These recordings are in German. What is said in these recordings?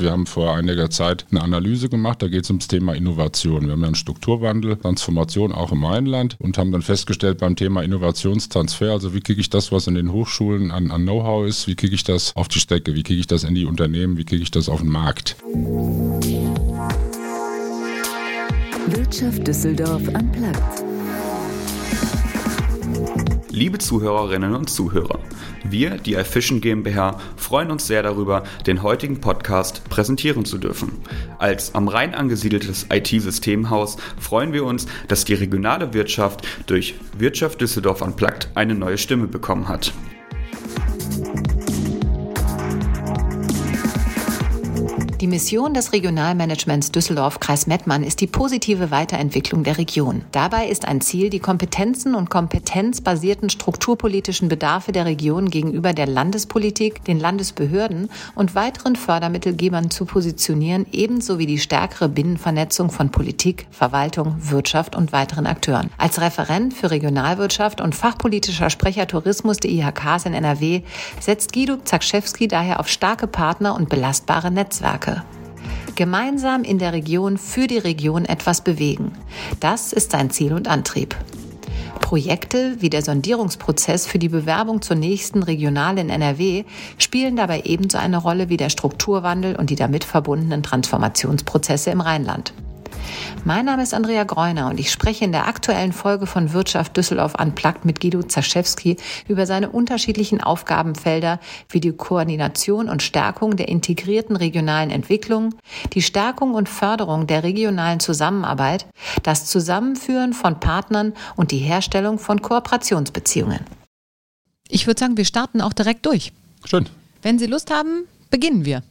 Wir haben vor einiger Zeit eine Analyse gemacht, da geht es ums Thema Innovation. Wir haben ja einen Strukturwandel, Transformation auch im Rheinland und haben dann festgestellt beim Thema Innovationstransfer, also wie kriege ich das, was in den Hochschulen an, an Know-how ist, wie kriege ich das auf die Strecke, wie kriege ich das in die Unternehmen, wie kriege ich das auf den Markt. Wirtschaft Düsseldorf am Platz. Liebe Zuhörerinnen und Zuhörer, wir, die iFishing GmbH, freuen uns sehr darüber, den heutigen Podcast präsentieren zu dürfen. Als am Rhein angesiedeltes IT-Systemhaus freuen wir uns, dass die regionale Wirtschaft durch Wirtschaft Düsseldorf Unplugged eine neue Stimme bekommen hat. Die Mission des Regionalmanagements Düsseldorf-Kreis Mettmann ist die positive Weiterentwicklung der Region. Dabei ist ein Ziel, die Kompetenzen und kompetenzbasierten strukturpolitischen Bedarfe der Region gegenüber der Landespolitik, den Landesbehörden und weiteren Fördermittelgebern zu positionieren, ebenso wie die stärkere Binnenvernetzung von Politik, Verwaltung, Wirtschaft und weiteren Akteuren. Als Referent für Regionalwirtschaft und fachpolitischer Sprecher Tourismus der IHKs in NRW setzt Guido Zakschewski daher auf starke Partner und belastbare Netzwerke. Netzwerke. Gemeinsam in der Region für die Region etwas bewegen. Das ist sein Ziel und Antrieb. Projekte wie der Sondierungsprozess für die Bewerbung zur nächsten Regional in NRW spielen dabei ebenso eine Rolle wie der Strukturwandel und die damit verbundenen Transformationsprozesse im Rheinland. Mein Name ist Andrea Greuner und ich spreche in der aktuellen Folge von Wirtschaft Düsseldorf Unplugged mit Guido Zaschewski über seine unterschiedlichen Aufgabenfelder wie die Koordination und Stärkung der integrierten regionalen Entwicklung, die Stärkung und Förderung der regionalen Zusammenarbeit, das Zusammenführen von Partnern und die Herstellung von Kooperationsbeziehungen. Ich würde sagen, wir starten auch direkt durch. Schön. Wenn Sie Lust haben, beginnen wir.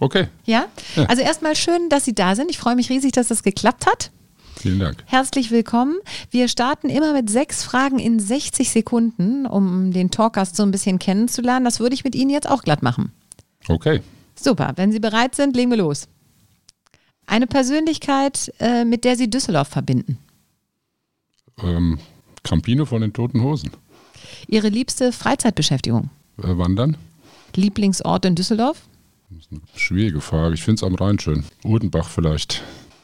Okay. Ja? ja. Also erstmal schön, dass Sie da sind. Ich freue mich riesig, dass das geklappt hat. Vielen Dank. Herzlich willkommen. Wir starten immer mit sechs Fragen in 60 Sekunden, um den Talkgast so ein bisschen kennenzulernen. Das würde ich mit Ihnen jetzt auch glatt machen. Okay. Super. Wenn Sie bereit sind, legen wir los. Eine Persönlichkeit, äh, mit der Sie Düsseldorf verbinden. Ähm, Campino von den Toten Hosen. Ihre liebste Freizeitbeschäftigung? Äh, wandern. Lieblingsort in Düsseldorf? Das ist eine schwierige Frage. Ich finde es am Rhein schön. Urdenbach vielleicht.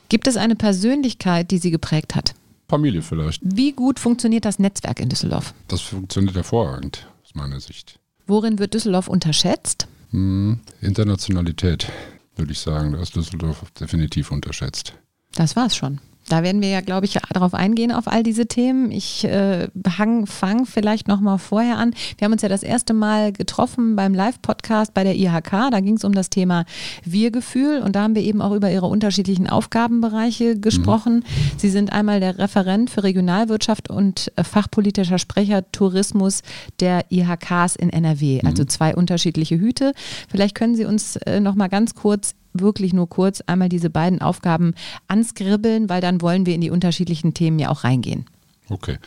Gibt es eine Persönlichkeit, die Sie geprägt hat? Familie vielleicht. Wie gut funktioniert das Netzwerk in Düsseldorf? Das funktioniert hervorragend, aus meiner Sicht. Worin wird Düsseldorf unterschätzt? Hm, Internationalität, würde ich sagen. Da ist Düsseldorf definitiv unterschätzt. Das war's schon. Da werden wir ja, glaube ich, darauf eingehen, auf all diese Themen. Ich äh, fange vielleicht nochmal vorher an. Wir haben uns ja das erste Mal getroffen beim Live-Podcast bei der IHK. Da ging es um das Thema Wir-Gefühl und da haben wir eben auch über Ihre unterschiedlichen Aufgabenbereiche gesprochen. Mhm. Sie sind einmal der Referent für Regionalwirtschaft und äh, fachpolitischer Sprecher Tourismus der IHKs in NRW. Mhm. Also zwei unterschiedliche Hüte. Vielleicht können Sie uns äh, nochmal ganz kurz wirklich nur kurz einmal diese beiden Aufgaben anskribbeln, weil dann wollen wir in die unterschiedlichen Themen ja auch reingehen. Okay.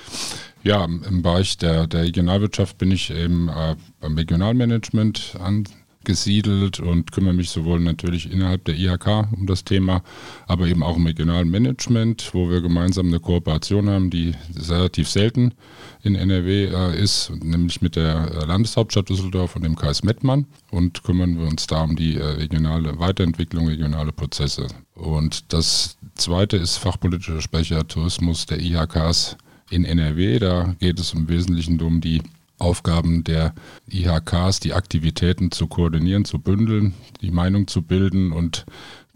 Ja, im Bereich der, der Regionalwirtschaft bin ich eben äh, beim Regionalmanagement an, gesiedelt und kümmere mich sowohl natürlich innerhalb der IHK um das Thema, aber eben auch im regionalen Management, wo wir gemeinsam eine Kooperation haben, die relativ selten in NRW äh, ist, nämlich mit der äh, Landeshauptstadt Düsseldorf und dem Kreis Mettmann und kümmern wir uns da um die äh, regionale Weiterentwicklung, regionale Prozesse. Und das zweite ist fachpolitischer Sprecher Tourismus der IHKs in NRW. Da geht es im Wesentlichen um die Aufgaben der IHKs, die Aktivitäten zu koordinieren, zu bündeln, die Meinung zu bilden und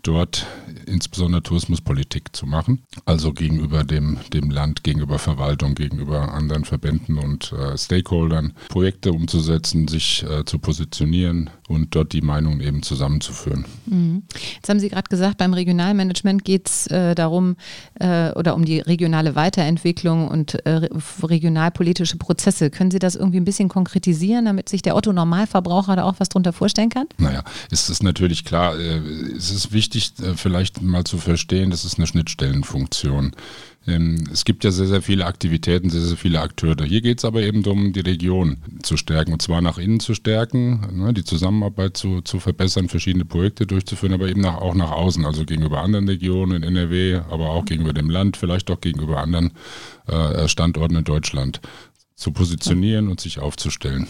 dort insbesondere Tourismuspolitik zu machen. Also gegenüber dem, dem Land, gegenüber Verwaltung, gegenüber anderen Verbänden und äh, Stakeholdern Projekte umzusetzen, sich äh, zu positionieren und dort die Meinungen eben zusammenzuführen. Mhm. Jetzt haben Sie gerade gesagt, beim Regionalmanagement geht es äh, darum äh, oder um die regionale Weiterentwicklung und äh, regionalpolitische Prozesse. Können Sie das irgendwie ein bisschen konkretisieren, damit sich der Otto Normalverbraucher da auch was drunter vorstellen kann? Naja, es ist natürlich klar, äh, es ist wichtig, wichtig, äh, vielleicht mal zu verstehen, das ist eine Schnittstellenfunktion. Ähm, es gibt ja sehr, sehr viele Aktivitäten, sehr, sehr viele Akteure. Hier geht es aber eben darum, die Region zu stärken und zwar nach innen zu stärken, ne, die Zusammenarbeit zu, zu verbessern, verschiedene Projekte durchzuführen, aber eben auch nach außen, also gegenüber anderen Regionen in NRW, aber auch gegenüber dem Land, vielleicht auch gegenüber anderen äh, Standorten in Deutschland zu positionieren und sich aufzustellen.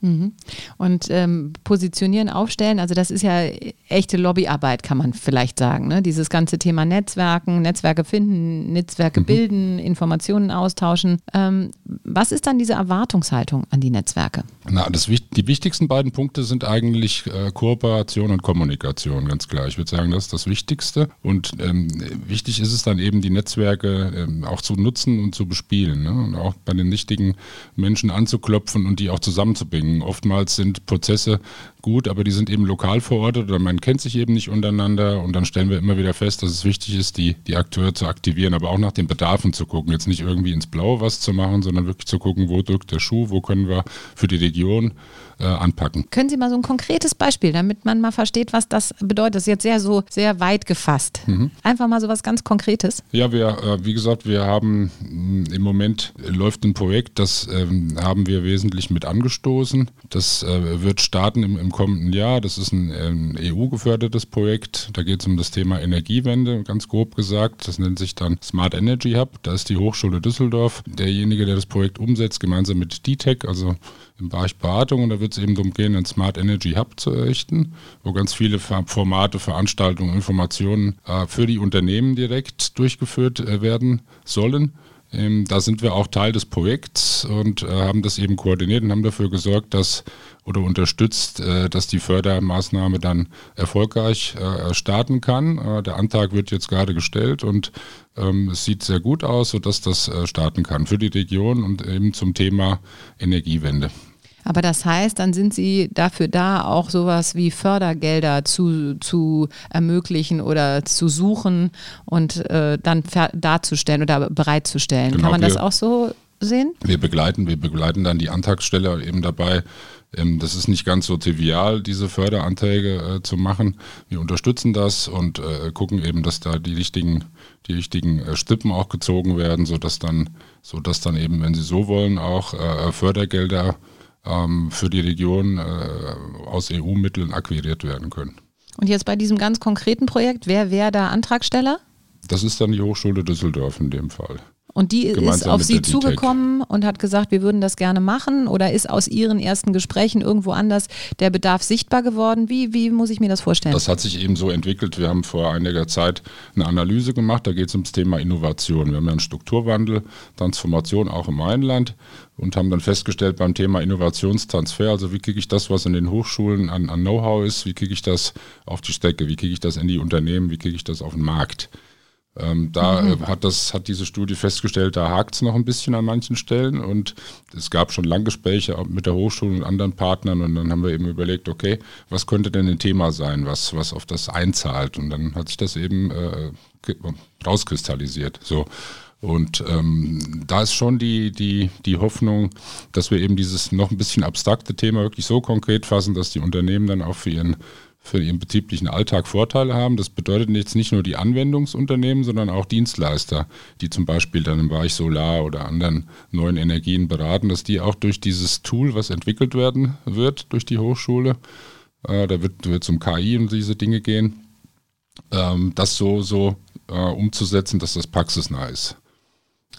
Mhm. Und ähm, positionieren, aufstellen, also das ist ja echte Lobbyarbeit, kann man vielleicht sagen. Ne? Dieses ganze Thema Netzwerken, Netzwerke finden, Netzwerke mhm. bilden, Informationen austauschen. Ähm, was ist dann diese Erwartungshaltung an die Netzwerke? Na, das, die wichtigsten beiden Punkte sind eigentlich äh, Kooperation und Kommunikation, ganz klar. Ich würde sagen, das ist das Wichtigste. Und ähm, wichtig ist es dann eben, die Netzwerke ähm, auch zu nutzen und zu bespielen. Ne? Und auch bei den richtigen Menschen anzuklopfen und die auch zusammenzubringen bringen. Oftmals sind Prozesse gut, aber die sind eben lokal verortet oder man kennt sich eben nicht untereinander und dann stellen wir immer wieder fest, dass es wichtig ist, die, die Akteure zu aktivieren, aber auch nach den Bedarfen zu gucken. Jetzt nicht irgendwie ins Blaue was zu machen, sondern wirklich zu gucken, wo drückt der Schuh, wo können wir für die Region äh, anpacken. Können Sie mal so ein konkretes Beispiel, damit man mal versteht, was das bedeutet? Das ist jetzt sehr so sehr weit gefasst. Mhm. Einfach mal so was ganz Konkretes. Ja, wir, äh, wie gesagt, wir haben mm, im Moment läuft ein Projekt, das ähm, haben wir wesentlich mit angestoßen. Das äh, wird starten im, im, kommenden Jahr. Das ist ein, ein EU-gefördertes Projekt. Da geht es um das Thema Energiewende, ganz grob gesagt. Das nennt sich dann Smart Energy Hub. Da ist die Hochschule Düsseldorf derjenige, der das Projekt umsetzt, gemeinsam mit DTEC, also im Bereich Beratung. Und da wird es eben darum gehen, einen Smart Energy Hub zu errichten, wo ganz viele Formate, Veranstaltungen, Informationen äh, für die Unternehmen direkt durchgeführt äh, werden sollen. Ähm, da sind wir auch Teil des Projekts und äh, haben das eben koordiniert und haben dafür gesorgt, dass oder unterstützt, äh, dass die Fördermaßnahme dann erfolgreich äh, starten kann. Äh, der Antrag wird jetzt gerade gestellt und ähm, es sieht sehr gut aus, sodass das starten kann für die Region und eben zum Thema Energiewende. Aber das heißt, dann sind Sie dafür da, auch sowas wie Fördergelder zu, zu ermöglichen oder zu suchen und äh, dann darzustellen oder bereitzustellen. Genau, Kann man das auch so sehen? Wir begleiten, wir begleiten dann die Antragsteller eben dabei. Ähm, das ist nicht ganz so trivial, diese Förderanträge äh, zu machen. Wir unterstützen das und äh, gucken eben, dass da die richtigen, die richtigen äh, Strippen auch gezogen werden, sodass dann, sodass dann eben, wenn Sie so wollen, auch äh, Fördergelder ähm, für die Region äh, aus EU-Mitteln akquiriert werden können. Und jetzt bei diesem ganz konkreten Projekt, wer wäre da Antragsteller? Das ist dann die Hochschule Düsseldorf in dem Fall. Und die ist auf Sie zugekommen und hat gesagt, wir würden das gerne machen oder ist aus Ihren ersten Gesprächen irgendwo anders der Bedarf sichtbar geworden? Wie, wie muss ich mir das vorstellen? Das hat sich eben so entwickelt. Wir haben vor einiger Zeit eine Analyse gemacht, da geht es ums Thema Innovation. Wir haben ja einen Strukturwandel, Transformation auch im Rheinland und haben dann festgestellt beim Thema Innovationstransfer, also wie kriege ich das, was in den Hochschulen an, an Know-how ist, wie kriege ich das auf die Strecke, wie kriege ich das in die Unternehmen, wie kriege ich das auf den Markt. Ähm, da mhm. Äh, hat, das, hat diese Studie festgestellt, da hakt es noch ein bisschen an manchen Stellen und es gab schon lange Gespräche mit der Hochschule und anderen Partnern und dann haben wir eben überlegt, okay, was könnte denn ein Thema sein, was, was auf das einzahlt und dann hat sich das eben äh, rauskristallisiert. So. Und ähm, da ist schon die, die, die Hoffnung, dass wir eben dieses noch ein bisschen abstrakte Thema wirklich so konkret fassen, dass die Unternehmen dann auch für ihren für ihren betrieblichen Alltag Vorteile haben. Das bedeutet jetzt nicht nur die Anwendungsunternehmen, sondern auch Dienstleister, die zum Beispiel dann im Bereich Solar oder anderen neuen Energien beraten, dass die auch durch dieses Tool, was entwickelt werden wird durch die Hochschule, äh, da wird es um KI und diese Dinge gehen, ähm, das so, so äh, umzusetzen, dass das praxisnah ist.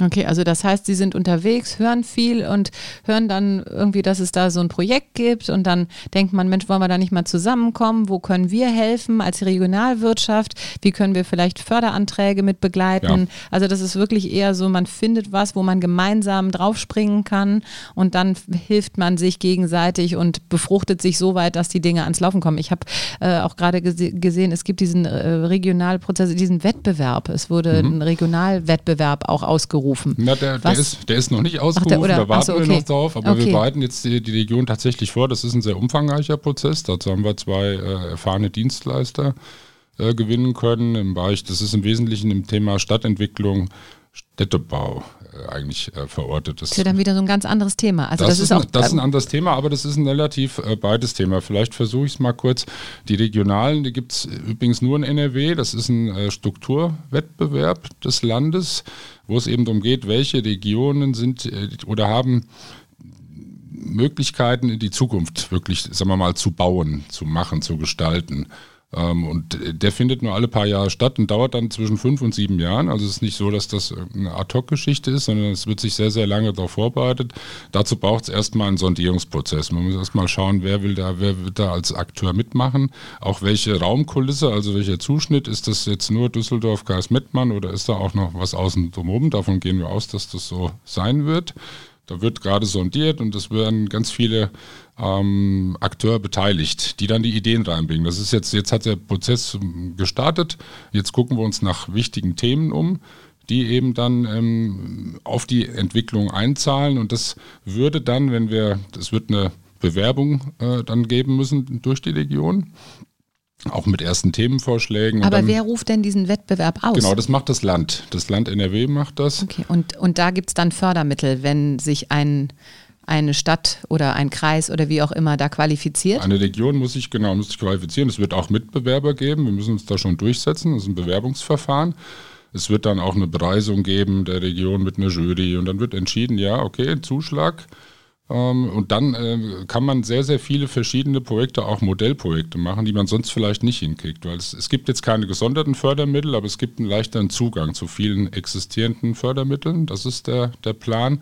Okay, also das heißt, Sie sind unterwegs, hören viel und hören dann irgendwie, dass es da so ein Projekt gibt und dann denkt man, Mensch, wollen wir da nicht mal zusammenkommen? Wo können wir helfen als Regionalwirtschaft? Wie können wir vielleicht Förderanträge mit begleiten? Ja. Also das ist wirklich eher so, man findet was, wo man gemeinsam draufspringen kann und dann hilft man sich gegenseitig und befruchtet sich so weit, dass die Dinge ans Laufen kommen. Ich habe äh, auch gerade gese gesehen, es gibt diesen äh, Regionalprozess, diesen Wettbewerb. Es wurde mhm. ein Regionalwettbewerb auch ausgerufen ausgerufen. Na, der, der, ist, der ist noch nicht ausgerufen, Ach, der, da warten so, okay. wir noch drauf, aber okay. wir bereiten jetzt die, die, Region tatsächlich vor. Das ist ein sehr umfangreicher Prozess. Dazu haben wir zwei äh, erfahrene Dienstleister äh, gewinnen können im Bereich, das ist im Wesentlichen im Thema Stadtentwicklung, Städtebau eigentlich äh, verortet ist. Das ist ja dann wieder so ein ganz anderes Thema. Also das, das ist, ein, das ist ein anderes Thema, aber das ist ein relativ äh, breites Thema. Vielleicht versuche ich es mal kurz. Die regionalen, die gibt es übrigens nur in NRW. Das ist ein äh, Strukturwettbewerb des Landes, wo es eben darum geht, welche Regionen sind äh, oder haben Möglichkeiten in die Zukunft wirklich, sagen wir mal, zu bauen, zu machen, zu gestalten. Ähm, und der findet nur alle paar Jahre statt und dauert dann zwischen fünf und sieben Jahren. Also es ist nicht so, dass das eine Ad-Hoc-Geschichte ist, sondern es wird sich sehr, sehr lange darauf vorbereitet. Dazu braucht es erstmal einen Sondierungsprozess. Man muss erstmal schauen, wer will da, wer wird da als Akteur mitmachen, auch welche Raumkulisse, also welcher Zuschnitt, ist das jetzt nur Düsseldorf, Karls Mettmann oder ist da auch noch was außen drumherum? Davon gehen wir aus, dass das so sein wird. Da wird gerade sondiert und es werden ganz viele ähm, Akteure beteiligt, die dann die Ideen reinbringen. Das ist jetzt, jetzt hat der Prozess ähm, gestartet. Jetzt gucken wir uns nach wichtigen Themen um, die eben dann ähm, auf die Entwicklung einzahlen. Und das würde dann, wenn wir, das wird eine Bewerbung äh, dann geben müssen durch die Region auch mit ersten Themenvorschlägen. Aber dann, wer ruft denn diesen Wettbewerb aus? Genau, das macht das Land. Das Land NRW macht das. Okay, und, und da gibt es dann Fördermittel, wenn sich ein, eine Stadt oder ein Kreis oder wie auch immer da qualifiziert? Eine Region muss sich genau muss sich qualifizieren. Es wird auch Mitbewerber geben. Wir müssen uns da schon durchsetzen. Das ist ein Bewerbungsverfahren. Es wird dann auch eine Bereisung geben der Region mit einer Jury und dann wird entschieden, ja, okay, Zuschlag ähm, und dann äh, kann man sehr, sehr viele verschiedene Projekte, auch Modellprojekte machen, die man sonst vielleicht nicht hinkriegt. Weil es, es gibt jetzt keine gesonderten Fördermittel, aber es gibt einen leichteren Zugang zu vielen existierenden Fördermitteln. Das ist der, der Plan.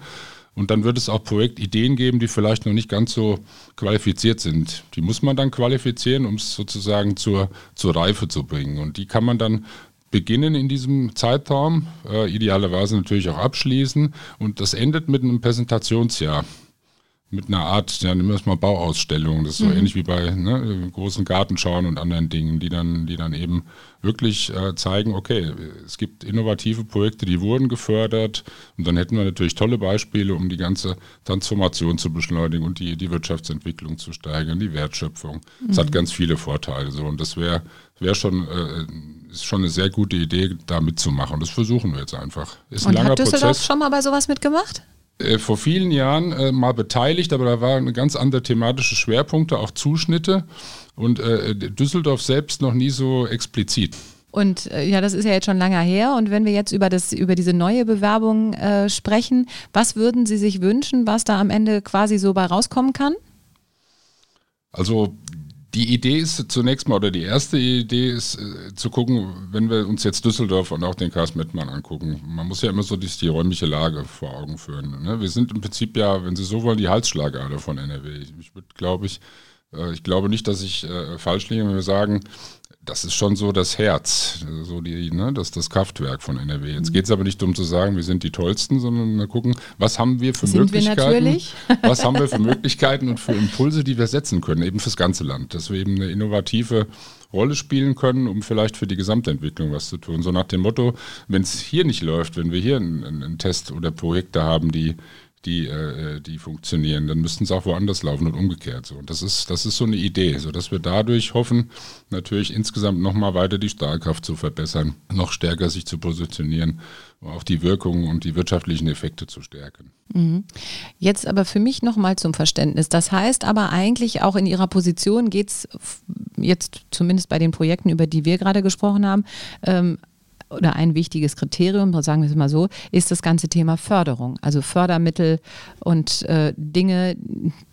Und dann wird es auch Projektideen geben, die vielleicht noch nicht ganz so qualifiziert sind. Die muss man dann qualifizieren, um es sozusagen zur, zur Reife zu bringen. Und die kann man dann beginnen in diesem Zeitraum, äh, idealerweise natürlich auch abschließen. Und das endet mit einem Präsentationsjahr mit einer Art, ja, nehmen wir es mal Bauausstellung. Das ist so mhm. ähnlich wie bei ne, großen Gartenschauen und anderen Dingen, die dann, die dann eben wirklich äh, zeigen, okay, es gibt innovative Projekte, die wurden gefördert und dann hätten wir natürlich tolle Beispiele, um die ganze Transformation zu beschleunigen und die, die Wirtschaftsentwicklung zu steigern, die Wertschöpfung. Es mhm. hat ganz viele Vorteile so und das wäre wäre schon äh, ist schon eine sehr gute Idee, da mitzumachen. Das versuchen wir jetzt einfach. Ist ein und langer hat Düsseldorf Prozess. schon mal bei sowas mitgemacht? Äh, vor vielen Jahren äh, mal beteiligt, aber da waren ganz andere thematische Schwerpunkte, auch Zuschnitte und äh, Düsseldorf selbst noch nie so explizit. Und äh, ja, das ist ja jetzt schon lange her. Und wenn wir jetzt über, das, über diese neue Bewerbung äh, sprechen, was würden Sie sich wünschen, was da am Ende quasi so bei rauskommen kann? Also die Idee ist zunächst mal, oder die erste Idee ist äh, zu gucken, wenn wir uns jetzt Düsseldorf und auch den Karls Mettmann angucken. Man muss ja immer so die, die räumliche Lage vor Augen führen. Ne? Wir sind im Prinzip ja, wenn Sie so wollen, die Halsschlagader von NRW. Ich würde, glaube ich, äh, ich glaube nicht, dass ich äh, falsch liege, wenn wir sagen, das ist schon so das Herz, so die, ne, das, das Kraftwerk von NRW. Jetzt geht es aber nicht darum zu sagen, wir sind die Tollsten, sondern mal gucken, was haben wir für sind Möglichkeiten. Wir was haben wir für Möglichkeiten und für Impulse, die wir setzen können, eben fürs ganze Land. Dass wir eben eine innovative Rolle spielen können, um vielleicht für die Gesamtentwicklung was zu tun. So nach dem Motto, wenn es hier nicht läuft, wenn wir hier einen, einen Test oder Projekte haben, die die, äh, die funktionieren, dann müssten es auch woanders laufen und umgekehrt. So. Und das ist, das ist so eine Idee, sodass wir dadurch hoffen, natürlich insgesamt nochmal weiter die Stahlkraft zu verbessern, noch stärker sich zu positionieren, auch die Wirkungen und die wirtschaftlichen Effekte zu stärken. Mhm. Jetzt aber für mich nochmal zum Verständnis. Das heißt aber eigentlich auch in Ihrer Position geht es jetzt zumindest bei den Projekten, über die wir gerade gesprochen haben, ähm, oder ein wichtiges Kriterium, sagen wir es mal so, ist das ganze Thema Förderung. Also Fördermittel und äh, Dinge,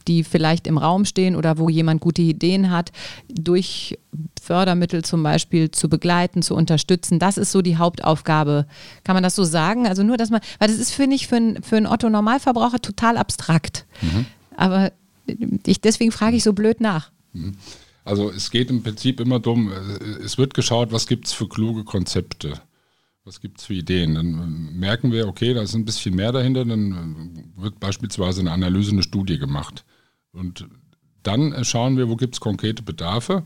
die vielleicht im Raum stehen oder wo jemand gute Ideen hat, durch Fördermittel zum Beispiel zu begleiten, zu unterstützen. Das ist so die Hauptaufgabe. Kann man das so sagen? Also nur, dass man, weil das ist, finde ich, für, ein, für einen Otto-Normalverbraucher total abstrakt. Mhm. Aber ich, deswegen frage ich so blöd nach. Mhm. Also es geht im Prinzip immer darum, äh, es wird geschaut, was gibt es für kluge Konzepte, was gibt es für Ideen. Dann äh, merken wir, okay, da ist ein bisschen mehr dahinter, dann äh, wird beispielsweise eine Analyse, eine Studie gemacht. Und dann schauen wir, wo gibt es konkrete Bedarfe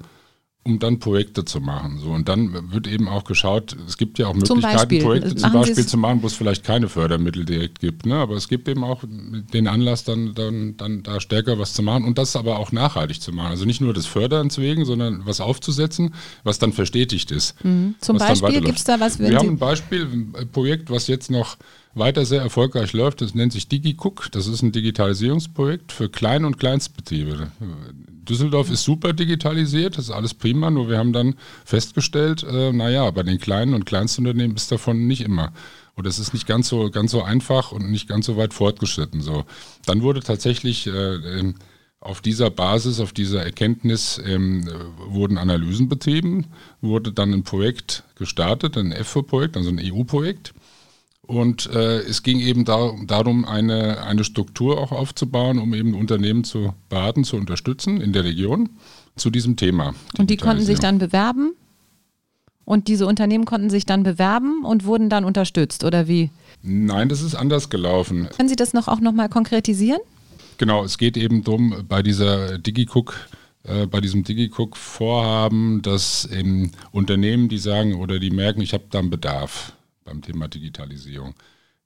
um dann Projekte zu machen. So, und dann wird eben auch geschaut, es gibt ja auch Möglichkeiten, Projekte zum Beispiel zu machen, wo es vielleicht keine Fördermittel direkt gibt. Ne? Aber es gibt eben auch den Anlass, dann, dann, dann da stärker was zu machen und das aber auch nachhaltig zu machen. Also nicht nur des Förderns wegen, sondern was aufzusetzen, was dann verstetigt ist. Mhm. Zum Beispiel gibt es da was? Wir haben ein Beispiel, ein Projekt, was jetzt noch weiter sehr erfolgreich läuft. Das nennt sich DigiCook. Das ist ein Digitalisierungsprojekt für Klein- und Kleinstbetriebe. Düsseldorf ist super digitalisiert, das ist alles prima, nur wir haben dann festgestellt, äh, naja, bei den kleinen und Kleinstunternehmen ist davon nicht immer. Oder es ist nicht ganz so, ganz so einfach und nicht ganz so weit fortgeschritten. So. Dann wurde tatsächlich äh, Auf dieser Basis, auf dieser Erkenntnis ähm, wurden Analysen betrieben, wurde dann ein Projekt gestartet, ein EFO-Projekt, also ein EU-Projekt. Und äh, es ging eben da, darum, eine, eine Struktur auch aufzubauen, um eben Unternehmen zu beraten, zu unterstützen in der Region zu diesem Thema. Und die konnten sich dann bewerben? Und diese Unternehmen konnten sich dann bewerben und wurden dann unterstützt, oder wie? Nein, das ist anders gelaufen. Können Sie das noch auch nochmal konkretisieren? Genau, es geht eben darum, bei dieser DigiCook, äh, bei diesem DigiCook-Vorhaben, dass eben Unternehmen, die sagen oder die merken, ich habe da einen Bedarf beim Thema Digitalisierung,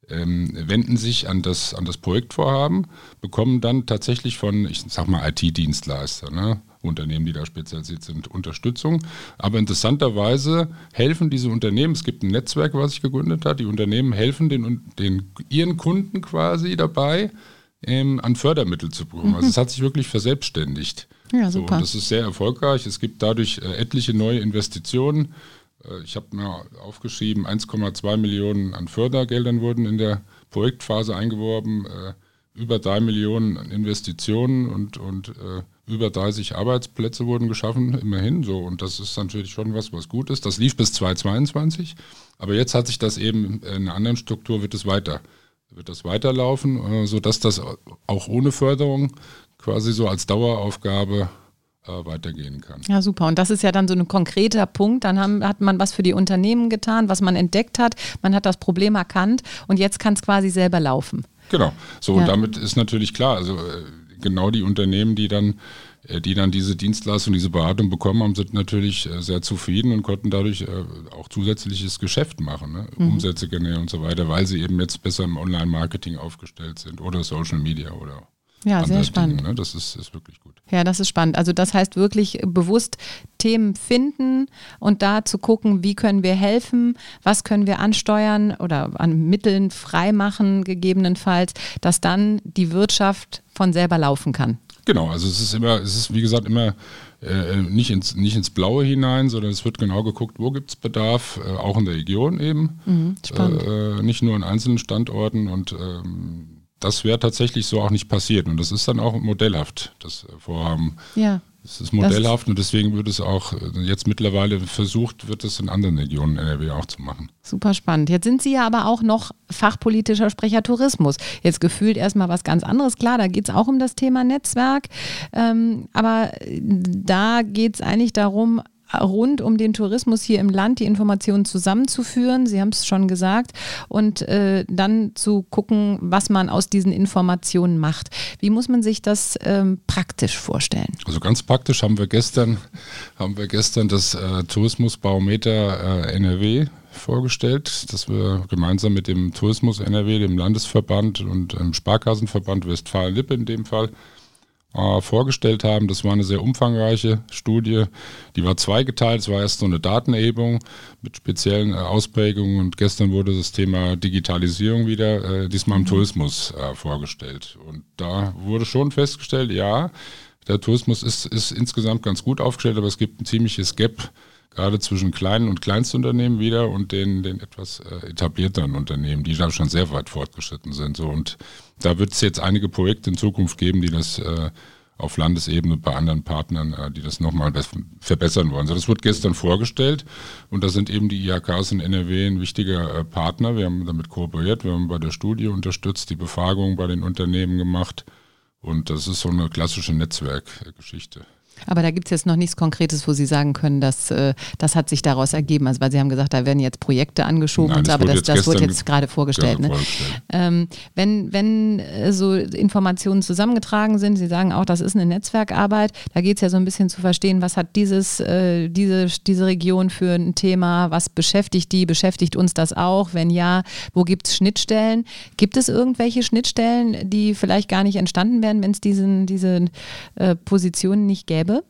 ähm, wenden sich an das, an das Projektvorhaben, bekommen dann tatsächlich von, ich sag mal, IT-Dienstleister, ne, Unternehmen, die da spezialisiert sind, Unterstützung. Aber interessanterweise helfen diese Unternehmen, es gibt ein Netzwerk, was sich gegründet hat, die Unternehmen helfen den, den ihren Kunden quasi dabei, ähm, an Fördermittel zu bekommen. Mhm. Also es hat sich wirklich verselbstständigt. Ja, super. So, und das ist sehr erfolgreich. Es gibt dadurch äh, etliche neue Investitionen. Äh, ich habe mir aufgeschrieben, 1,2 Millionen an Fördergeldern wurden in der Projektphase eingeworben, äh, über 3 Millionen an Investitionen und, und äh, über 30 Arbeitsplätze wurden geschaffen, immerhin so. Und das ist natürlich schon was, was gut ist. Das lief bis 2022, aber jetzt hat sich das eben in einer anderen Struktur, wird es weiter wird das weiterlaufen, sodass das auch ohne Förderung quasi so als Daueraufgabe weitergehen kann. Ja, super. Und das ist ja dann so ein konkreter Punkt. Dann haben, hat man was für die Unternehmen getan, was man entdeckt hat. Man hat das Problem erkannt und jetzt kann es quasi selber laufen. Genau. So, ja. und damit ist natürlich klar, also äh, genau die Unternehmen, die dann äh, die dann diese Dienstleistung, diese Beratung bekommen haben, sind natürlich äh, sehr zufrieden und konnten dadurch äh, auch zusätzliches Geschäft machen, ne? mhm. Umsätze generieren und so weiter, weil sie eben jetzt besser im Online-Marketing aufgestellt sind oder Social Media oder ja, sehr spannend. Dinge, ne? Das ist, ist wirklich. Ja, das ist spannend. Also das heißt wirklich bewusst Themen finden und da zu gucken, wie können wir helfen, was können wir ansteuern oder an Mitteln freimachen gegebenenfalls, dass dann die Wirtschaft von selber laufen kann. Genau, also es ist immer, es ist wie gesagt immer äh, nicht, ins, nicht ins Blaue hinein, sondern es wird genau geguckt, wo gibt es Bedarf, äh, auch in der Region eben. Mhm, spannend. Äh, nicht nur in einzelnen Standorten und ähm, das wäre tatsächlich so auch nicht passiert. Und das ist dann auch modellhaft, das Vorhaben. Ja. Es ist modellhaft und deswegen wird es auch äh, jetzt mittlerweile versucht, wird es in anderen Regionen NRW auch zu machen. Super spannend. Jetzt sind Sie ja aber auch noch fachpolitischer Sprecher Tourismus. Jetzt gefühlt erstmal was ganz anderes. Klar, da geht es auch um das Thema Netzwerk. Ähm, aber da geht es eigentlich darum, rund um den Tourismus hier im Land die Informationen zusammenzuführen. Sie haben es schon gesagt. Und äh, dann zu gucken, was man aus diesen Informationen macht. Wie muss man sich das ähm, praktisch vorstellen? Also ganz praktisch haben wir gestern, haben wir gestern das äh, Tourismusbarometer äh, NRW vorgestellt, dass wir gemeinsam mit dem Tourismus NRW, dem Landesverband und dem Sparkassenverband Westfalen-Lippe in dem Fall äh, vorgestellt haben. Das war eine sehr umfangreiche Studie. Die war zweigeteilt. Es war erst so eine Datenerhebung mit speziellen äh, Ausprägungen und gestern wurde das Thema Digitalisierung wieder, äh, diesmal im mhm. Tourismus, äh, vorgestellt. Und da wurde schon festgestellt, ja, der Tourismus ist, ist insgesamt ganz gut aufgestellt, aber es gibt ein ziemliches Gap gerade zwischen kleinen und Kleinstunternehmen wieder und den, den etwas äh, etablierteren Unternehmen, die da schon sehr weit fortgeschritten sind. So. Und da wird es jetzt einige Projekte in Zukunft geben, die das äh, auf Landesebene bei anderen Partnern, äh, die das nochmal verbessern wollen. So, das wurde gestern vorgestellt und da sind eben die IHKs in NRW ein wichtiger äh, Partner. Wir haben damit kooperiert, wir haben bei der Studie unterstützt, die Befragung bei den Unternehmen gemacht und das ist so eine klassische Netzwerkgeschichte. Aber da gibt es jetzt noch nichts Konkretes, wo Sie sagen können, dass äh, das hat sich daraus ergeben. Also weil Sie haben gesagt, da werden jetzt Projekte angeschoben, Nein, und so, aber das, das wurde jetzt gerade vorgestellt. Ne? Ähm, wenn wenn äh, so Informationen zusammengetragen sind, Sie sagen auch, das ist eine Netzwerkarbeit, da geht es ja so ein bisschen zu verstehen, was hat dieses, äh, diese, diese Region für ein Thema, was beschäftigt die, beschäftigt uns das auch? Wenn ja, wo gibt es Schnittstellen? Gibt es irgendwelche Schnittstellen, die vielleicht gar nicht entstanden wären, wenn es diese äh, Positionen nicht gäbe? Gäbe?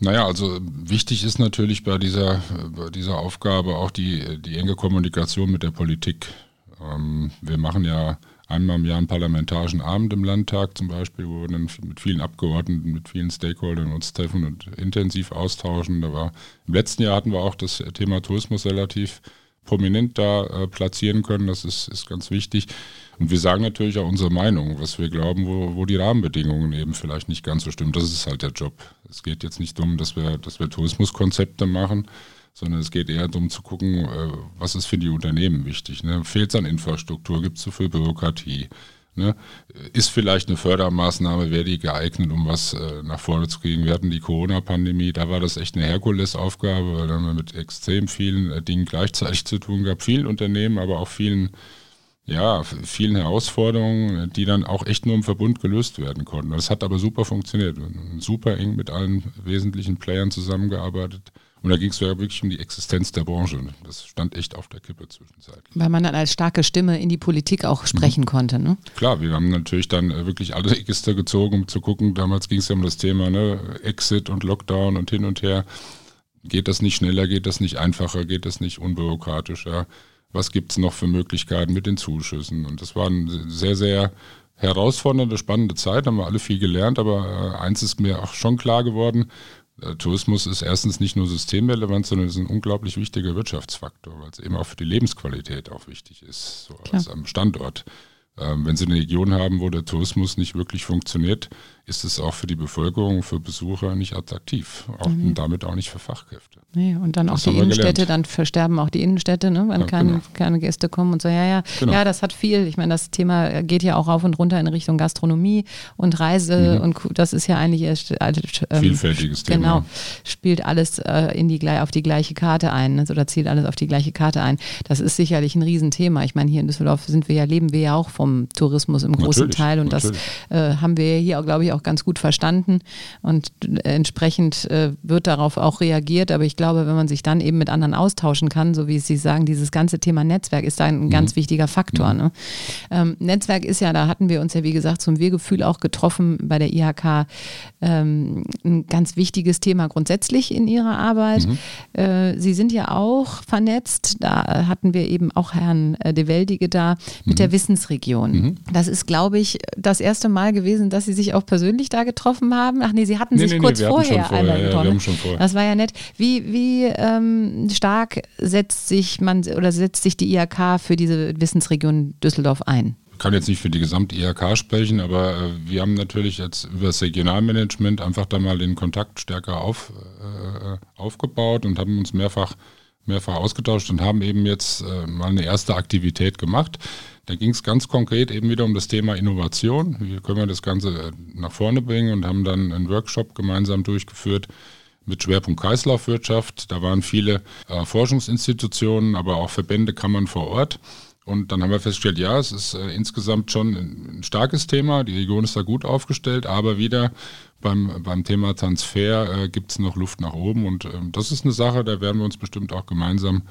Naja, also wichtig ist natürlich bei dieser, bei dieser Aufgabe auch die, die enge Kommunikation mit der Politik. Ähm, wir machen ja einmal im Jahr einen parlamentarischen Abend im Landtag zum Beispiel, wo wir dann mit vielen Abgeordneten, mit vielen Stakeholdern uns treffen und intensiv austauschen. Da war, Im letzten Jahr hatten wir auch das Thema Tourismus relativ prominent da äh, platzieren können. Das ist, ist ganz wichtig. Und wir sagen natürlich auch unsere Meinung, was wir glauben, wo, wo die Rahmenbedingungen eben vielleicht nicht ganz so stimmen. Das ist halt der Job. Es geht jetzt nicht darum, dass wir, dass wir Tourismuskonzepte machen, sondern es geht eher darum zu gucken, äh, was ist für die Unternehmen wichtig. Ne? Fehlt es an Infrastruktur? Gibt es zu viel Bürokratie? Ne? Ist vielleicht eine Fördermaßnahme, wäre die geeignet, um was äh, nach vorne zu kriegen? Wir hatten die Corona-Pandemie, da war das echt eine Herkulesaufgabe, weil da haben wir mit extrem vielen äh, Dingen gleichzeitig zu tun gehabt. Vielen Unternehmen, aber auch vielen ja, vielen Herausforderungen, die dann auch echt nur im Verbund gelöst werden konnten. Das hat aber super funktioniert. Super eng mit allen wesentlichen Playern zusammengearbeitet. Und da ging es ja wirklich um die Existenz der Branche. Das stand echt auf der Kippe zwischenzeitlich. Weil man dann als starke Stimme in die Politik auch sprechen mhm. konnte, ne? Klar, wir haben natürlich dann äh, wirklich alle Register gezogen, um zu gucken. Damals ging es ja um das Thema ne? Exit und Lockdown und hin und her. Geht das nicht schneller, geht das nicht einfacher, geht das nicht unbürokratischer? was gibt es noch für Möglichkeiten mit den Zuschüssen. Und das war eine sehr, sehr herausfordernde, spannende Zeit, haben wir alle viel gelernt, aber äh, eins ist mir auch schon klar geworden, Tourismus ist erstens nicht nur systemrelevant, sondern ist ein unglaublich wichtiger Wirtschaftsfaktor, weil es eben auch für die Lebensqualität auch wichtig ist, so als am Standort. Ähm, wenn Sie eine Region haben, wo der Tourismus nicht wirklich funktioniert, ist es auch für die Bevölkerung, für Besucher nicht attraktiv auch, mhm. und damit auch nicht für Fachkräfte. Nee, und dann das auch die Innenstädte, dann versterben auch die Innenstädte, ne, wenn ja, keine, genau. keine Gäste kommen und so. Ja, ja, genau. ja, das hat viel. Ich meine, das Thema geht ja auch rauf und runter in Richtung Gastronomie und Reise mhm. und das ist ja eigentlich erst, ähm, vielfältiges Thema. Genau, spielt alles äh, in die auf die gleiche Karte ein ne, oder zielt alles auf die gleiche Karte ein. Das ist sicherlich ein Riesenthema. Ich meine, hier in Düsseldorf sind wir ja leben wir ja auch vom Tourismus im großen natürlich, Teil und natürlich. das äh, haben wir hier auch, glaube ich, auch ganz gut verstanden und entsprechend äh, wird darauf auch reagiert. Aber ich glaube glaube, wenn man sich dann eben mit anderen austauschen kann, so wie Sie sagen, dieses ganze Thema Netzwerk ist da ein mhm. ganz wichtiger Faktor. Mhm. Ne? Ähm, Netzwerk ist ja, da hatten wir uns ja, wie gesagt, zum Wir-Gefühl auch getroffen bei der IHK, ähm, ein ganz wichtiges Thema grundsätzlich in Ihrer Arbeit. Mhm. Äh, Sie sind ja auch vernetzt, da hatten wir eben auch Herrn äh, De Weldige da mit der mhm. Wissensregion. Mhm. Das ist, glaube ich, das erste Mal gewesen, dass Sie sich auch persönlich da getroffen haben. Ach nee, Sie hatten nee, sich nee, kurz nee, vorher, vorher einmal getroffen. Ja, das war ja nett. Wie, wie ähm, stark setzt sich man oder setzt sich die IHK für diese Wissensregion Düsseldorf ein? Ich kann jetzt nicht für die gesamte IHK sprechen, aber äh, wir haben natürlich jetzt über das Regionalmanagement einfach da mal den Kontakt stärker auf, äh, aufgebaut und haben uns mehrfach, mehrfach ausgetauscht und haben eben jetzt äh, mal eine erste Aktivität gemacht. Da ging es ganz konkret eben wieder um das Thema Innovation. Wie können wir das Ganze äh, nach vorne bringen und haben dann einen Workshop gemeinsam durchgeführt, mit Schwerpunkt Kreislaufwirtschaft. Da waren viele äh, Forschungsinstitutionen, aber auch Verbände, Kammern vor Ort. Und dann haben wir festgestellt, ja, es ist äh, insgesamt schon ein, ein, starkes Thema. Die Region ist da gut aufgestellt, aber wieder beim, beim Thema Transfer äh, gibt es noch Luft nach oben. Und ähm, das ist eine Sache, da werden wir uns bestimmt auch gemeinsam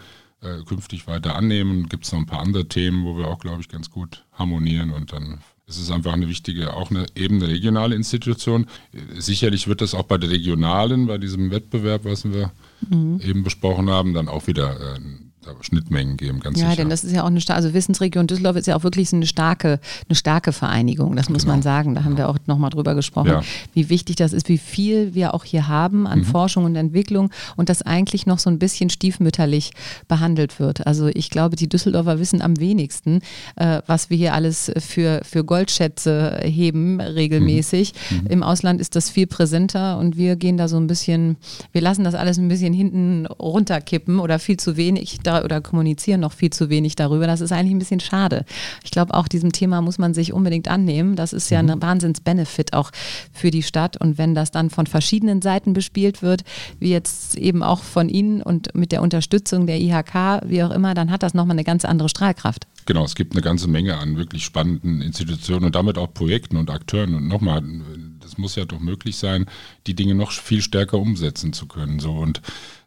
äh, künftig weiter annehmen. Gibt es noch ein paar andere Themen, wo wir auch, glaube ich, ganz gut harmonieren und dann es ist einfach eine wichtige, auch eine eben eine regionale Institution. Sicherlich wird das auch bei der regionalen, bei diesem Wettbewerb, was wir mhm. eben besprochen haben, dann auch wieder äh, Schnittmengen geben, ganz ja, sicher. denn das ist ja auch eine also Wissensregion Düsseldorf ist ja auch wirklich eine starke, eine starke Vereinigung, das muss genau. man sagen. Da haben wir auch nochmal drüber gesprochen, ja. wie wichtig das ist, wie viel wir auch hier haben an mhm. Forschung und Entwicklung und das eigentlich noch so ein bisschen stiefmütterlich behandelt wird. Also ich glaube, die Düsseldorfer wissen am wenigsten, äh, was wir hier alles für, für Goldschätze heben regelmäßig. Mhm. Mhm. Im Ausland ist das viel präsenter und wir gehen da so ein bisschen, wir lassen das alles ein bisschen hinten runterkippen oder viel zu wenig. Da oder kommunizieren noch viel zu wenig darüber. Das ist eigentlich ein bisschen schade. Ich glaube, auch diesem Thema muss man sich unbedingt annehmen. Das ist ja mhm. ein Wahnsinns-Benefit auch für die Stadt. Und wenn das dann von verschiedenen Seiten bespielt wird, wie jetzt eben auch von Ihnen und mit der Unterstützung der IHK, wie auch immer, dann hat das nochmal eine ganz andere Strahlkraft. Genau, es gibt eine ganze Menge an wirklich spannenden Institutionen und damit auch Projekten und Akteuren. Und nochmal, das muss ja doch möglich sein, die Dinge noch viel stärker umsetzen zu können. So und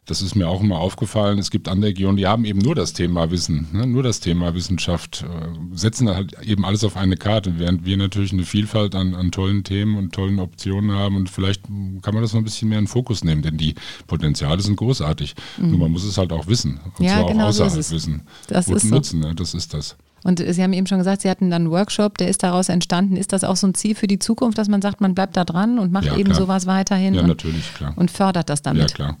das ist mir auch immer aufgefallen. Es gibt andere Regionen, die haben eben nur das Thema Wissen, ne? nur das Thema Wissenschaft, äh, setzen halt eben alles auf eine Karte, während wir natürlich eine Vielfalt an, an tollen Themen und tollen Optionen haben. Und vielleicht kann man das noch ein bisschen mehr in den Fokus nehmen, denn die Potenziale sind großartig. Mhm. Nur man muss es halt auch wissen. Und ja, zwar genau auch außerhalb so wissen. Das ist so. nutzen, ne? das ist das. Und Sie haben eben schon gesagt, Sie hatten dann einen Workshop, der ist daraus entstanden. Ist das auch so ein Ziel für die Zukunft, dass man sagt, man bleibt da dran und macht ja, eben sowas weiterhin? Ja, und, natürlich, klar. Und fördert das damit? Ja, klar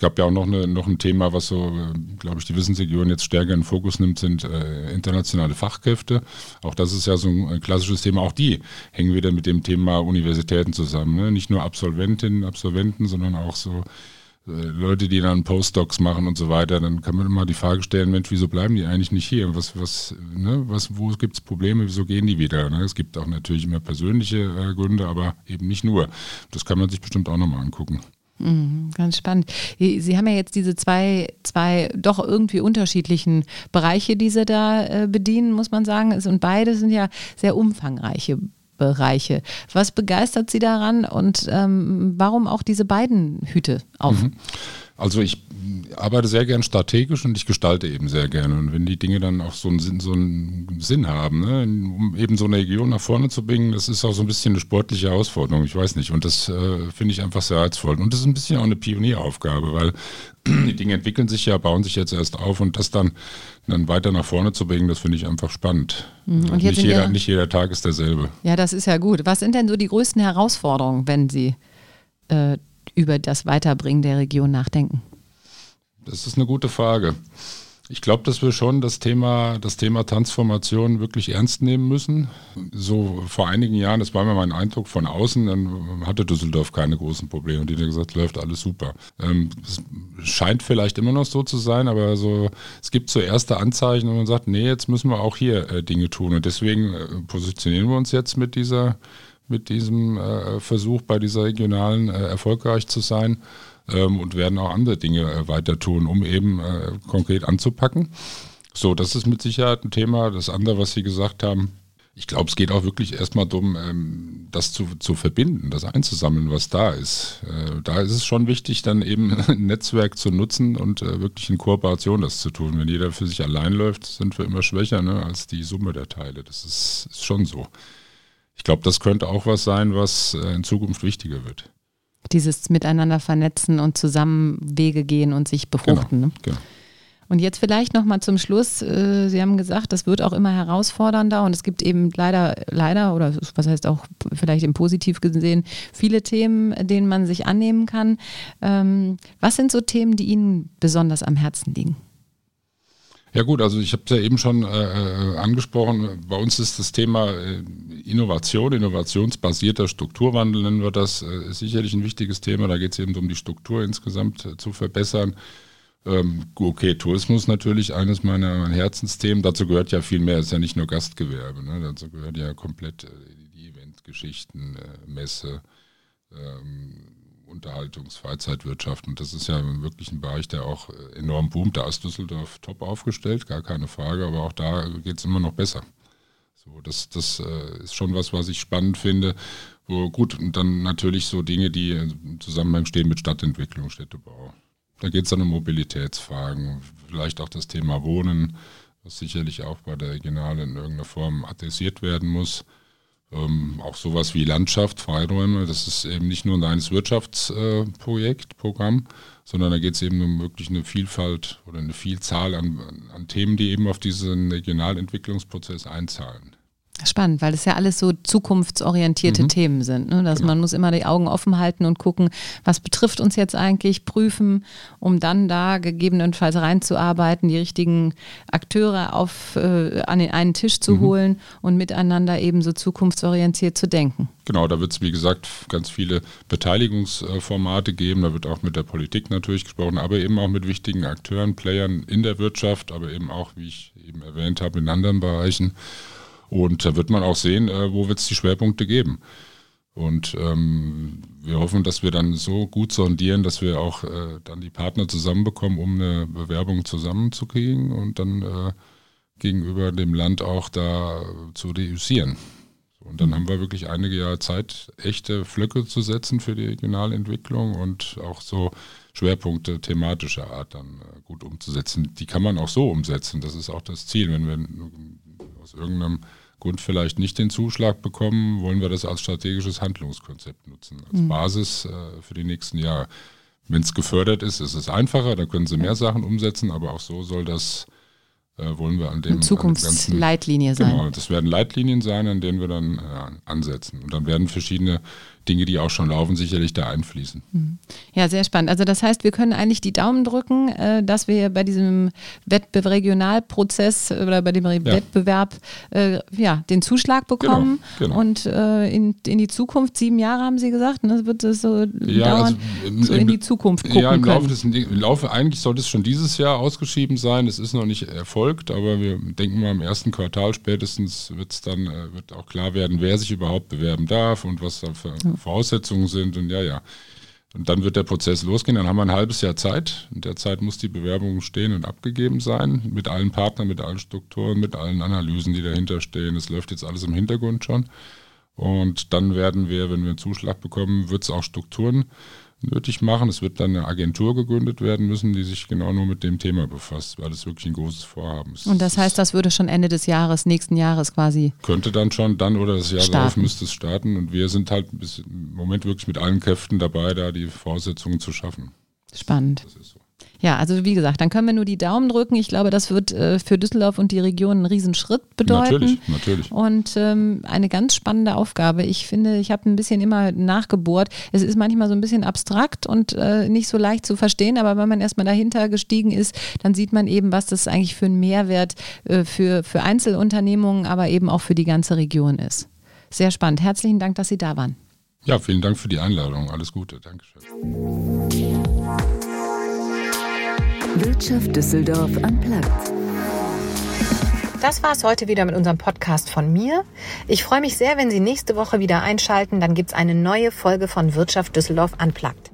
gab ja auch noch, eine, noch ein Thema, was so, glaube ich, die Wissensregion jetzt stärker in den Fokus nimmt, sind äh, internationale Fachkräfte. Auch das ist ja so ein klassisches Thema. Auch die hängen wieder mit dem Thema Universitäten zusammen. Ne? Nicht nur Absolventinnen, Absolventen, sondern auch so äh, Leute, die dann Postdocs machen und so weiter, dann kann man immer die Frage stellen, Mensch, wieso bleiben die eigentlich nicht hier? Was, was, ne, was, wo gibt es Probleme, wieso gehen die wieder? Ne? Es gibt auch natürlich immer persönliche äh, Gründe, aber eben nicht nur. Das kann man sich bestimmt auch nochmal angucken. Mhm, ganz spannend. Sie haben ja jetzt diese zwei, zwei doch irgendwie unterschiedlichen Bereiche, die Sie da äh, bedienen, muss man sagen. Und beide sind ja sehr umfangreiche Bereiche. Was begeistert Sie daran und ähm, warum auch diese beiden Hüte auf? Mhm. Also ich arbeite sehr gern strategisch und ich gestalte eben sehr gerne. Und wenn die Dinge dann auch so einen Sinn, so einen Sinn haben, ne, um eben so eine Region nach vorne zu bringen, das ist auch so ein bisschen eine sportliche Herausforderung, ich weiß nicht. Und das äh, finde ich einfach sehr reizvoll. Und das ist ein bisschen auch eine Pionieraufgabe, weil die Dinge entwickeln sich ja, bauen sich jetzt erst auf und das dann, dann weiter nach vorne zu bringen, das finde ich einfach spannend. Mhm. Und, nicht, jeder, nicht jeder Tag ist derselbe. Ja, das ist ja gut. Was sind denn so die größten Herausforderungen, wenn Sie äh, über das Weiterbringen der Region nachdenken? Das ist eine gute Frage. Ich glaube, dass wir schon das Thema, das Thema Transformation wirklich ernst nehmen müssen. So vor einigen Jahren, das war mir mein Eindruck von außen, dann hatte Düsseldorf keine großen Probleme. Und die haben gesagt, läuft alles super. Ähm, es scheint vielleicht immer noch so zu sein, aber so, es gibt so erste Anzeichen und man sagt, nee, jetzt müssen wir auch hier äh, Dinge tun. Und deswegen äh, positionieren wir uns jetzt mit dieser, mit diesem äh, Versuch, bei dieser regionalen äh, erfolgreich zu sein ähm, und werden auch andere Dinge äh, weiter tun, um eben äh, konkret anzupacken. So, das ist mit Sicherheit ein Thema. Das andere, was Sie gesagt haben, ich glaube, es geht auch wirklich erstmal darum, ähm, das zu, zu verbinden, das einzusammeln, was da ist. Äh, da ist es schon wichtig, dann eben ein Netzwerk zu nutzen und äh, wirklich in Kooperation das zu tun. Wenn jeder für sich allein läuft, sind wir immer schwächer ne, als die Summe der Teile. Das ist, ist schon so. Ich glaube, das könnte auch was sein, was äh, in Zukunft wichtiger wird dieses Miteinander vernetzen und zusammen Wege gehen und sich befruchten. Genau, ne? genau. Und jetzt vielleicht nochmal zum Schluss. Äh, Sie haben gesagt, das wird auch immer herausfordernder und es gibt eben leider, leider oder was heißt auch vielleicht im Positiv gesehen, viele Themen, denen man sich annehmen kann. Ähm, was sind so Themen, die Ihnen besonders am Herzen liegen? Ja gut, also ich habe es ja eben schon äh, äh, angesprochen. Bei uns ist das Thema äh, Innovation, innovationsbasierter Strukturwandel nennen wir das, äh, sicherlich ein wichtiges Thema. Da geht es eben um die Struktur insgesamt äh, zu verbessern. Ähm, okay, Tourismus natürlich eines meiner, meiner Herzensthemen. Dazu gehört ja viel mehr. Es ist ja nicht nur Gastgewerbe. Ne? Dazu gehört ja komplett äh, die Eventgeschichten, Messe. Ähm, Unterhaltungs-, Freizeitwirtschaft. Und das ist ja wirklich ein Bereich, der auch äh, enorm boomt. Da ist Düsseldorf top aufgestellt, gar keine Frage, aber auch da geht es immer noch besser. So, das das äh, ist schon was, was ich spannend finde. Wo, gut, und dann natürlich so Dinge, die im Zusammenhang stehen mit Stadtentwicklung, Städtebau. Da geht es dann um Mobilitätsfragen, vielleicht auch das Thema Wohnen, was sicherlich auch bei der Regionale in irgendeiner Form adressiert werden muss. Ähm, auch sowas wie Landschaft, Freiräume, das ist eben nicht nur ein reines Wirtschaftsprojekt, äh, Programm, sondern da geht es eben um wirklich eine Vielfalt oder eine Vielzahl an, an Themen, die eben auf diesen Regionalentwicklungsprozess einzahlen. Spannend, weil das ja alles so zukunftsorientierte mhm. Themen sind. Ne? Dass genau. man muss immer die Augen offen halten und gucken, was betrifft uns jetzt eigentlich, prüfen, um dann da gegebenenfalls reinzuarbeiten, die richtigen Akteure auf, äh, an den einen Tisch zu mhm. holen und miteinander eben so zukunftsorientiert zu denken. Genau, da wird es, wie gesagt, ganz viele Beteiligungsformate geben. Da wird auch mit der Politik natürlich gesprochen, aber eben auch mit wichtigen Akteuren, Playern in der Wirtschaft, aber eben auch, wie ich eben erwähnt habe, in anderen Bereichen. Und da wird man auch sehen, äh, wo wird es die Schwerpunkte geben. Und ähm, wir hoffen, dass wir dann so gut sondieren, dass wir auch äh, dann die Partner zusammenbekommen, um eine Bewerbung zusammenzukriegen und dann äh, gegenüber dem Land auch da zu reüssieren. Und dann haben wir wirklich einige Jahre Zeit, echte Flöcke zu setzen für die Regionalentwicklung und auch so Schwerpunkte thematischer Art dann äh, gut umzusetzen. Die kann man auch so umsetzen. Das ist auch das Ziel. Wenn wir aus irgendeinem Grund vielleicht nicht den Zuschlag bekommen, wollen wir das als strategisches Handlungskonzept nutzen, als mhm. Basis äh, für die nächsten Jahre. Wenn es gefördert ist, ist es einfacher, dann können sie mehr Sachen umsetzen, aber auch so soll das, äh, wollen wir an dem. Eine Zukunftsleitlinie sein. Genau, das werden Leitlinien sein, an denen wir dann äh, ansetzen. Und dann werden verschiedene Dinge, die auch schon laufen, sicherlich da einfließen. Mhm. Ja, sehr spannend. Also das heißt, wir können eigentlich die Daumen drücken, äh, dass wir bei diesem Wettbewerb Regionalprozess oder bei dem ja. Wettbewerb äh, ja, den Zuschlag bekommen genau, genau. und äh, in, in die Zukunft, sieben Jahre haben Sie gesagt, ne? das wird das so ja, dauern, also, so in die Zukunft gucken Ja, im Laufe, des, im Laufe, eigentlich sollte es schon dieses Jahr ausgeschrieben sein, es ist noch nicht erfolgt, aber wir denken mal im ersten Quartal spätestens wird's dann, äh, wird auch klar werden, wer sich überhaupt bewerben darf und was da für Voraussetzungen sind und ja, ja. Und dann wird der Prozess losgehen. Dann haben wir ein halbes Jahr Zeit. In der Zeit muss die Bewerbung stehen und abgegeben sein. Mit allen Partnern, mit allen Strukturen, mit allen Analysen, die dahinter stehen. Es läuft jetzt alles im Hintergrund schon. Und dann werden wir, wenn wir einen Zuschlag bekommen, wird es auch Strukturen nötig machen. Es wird dann eine Agentur gegründet werden müssen, die sich genau nur mit dem Thema befasst, weil es wirklich ein großes Vorhaben ist. Und das heißt, das würde schon Ende des Jahres, nächsten Jahres quasi. Könnte dann schon, dann oder das Jahr darauf müsste es starten. Und wir sind halt im Moment wirklich mit allen Kräften dabei, da die Voraussetzungen zu schaffen. Spannend. Das ist so. Ja, also wie gesagt, dann können wir nur die Daumen drücken. Ich glaube, das wird äh, für Düsseldorf und die Region einen Riesenschritt bedeuten. Natürlich, natürlich. Und ähm, eine ganz spannende Aufgabe. Ich finde, ich habe ein bisschen immer nachgebohrt. Es ist manchmal so ein bisschen abstrakt und äh, nicht so leicht zu verstehen, aber wenn man erstmal dahinter gestiegen ist, dann sieht man eben, was das eigentlich für ein Mehrwert äh, für, für Einzelunternehmungen, aber eben auch für die ganze Region ist. Sehr spannend. Herzlichen Dank, dass Sie da waren. Ja, vielen Dank für die Einladung. Alles Gute. Dankeschön. Wirtschaft Düsseldorf am Platz. Das war es heute wieder mit unserem Podcast von mir. Ich freue mich sehr, wenn Sie nächste Woche wieder einschalten. Dann gibt es eine neue Folge von Wirtschaft Düsseldorf Unplugged.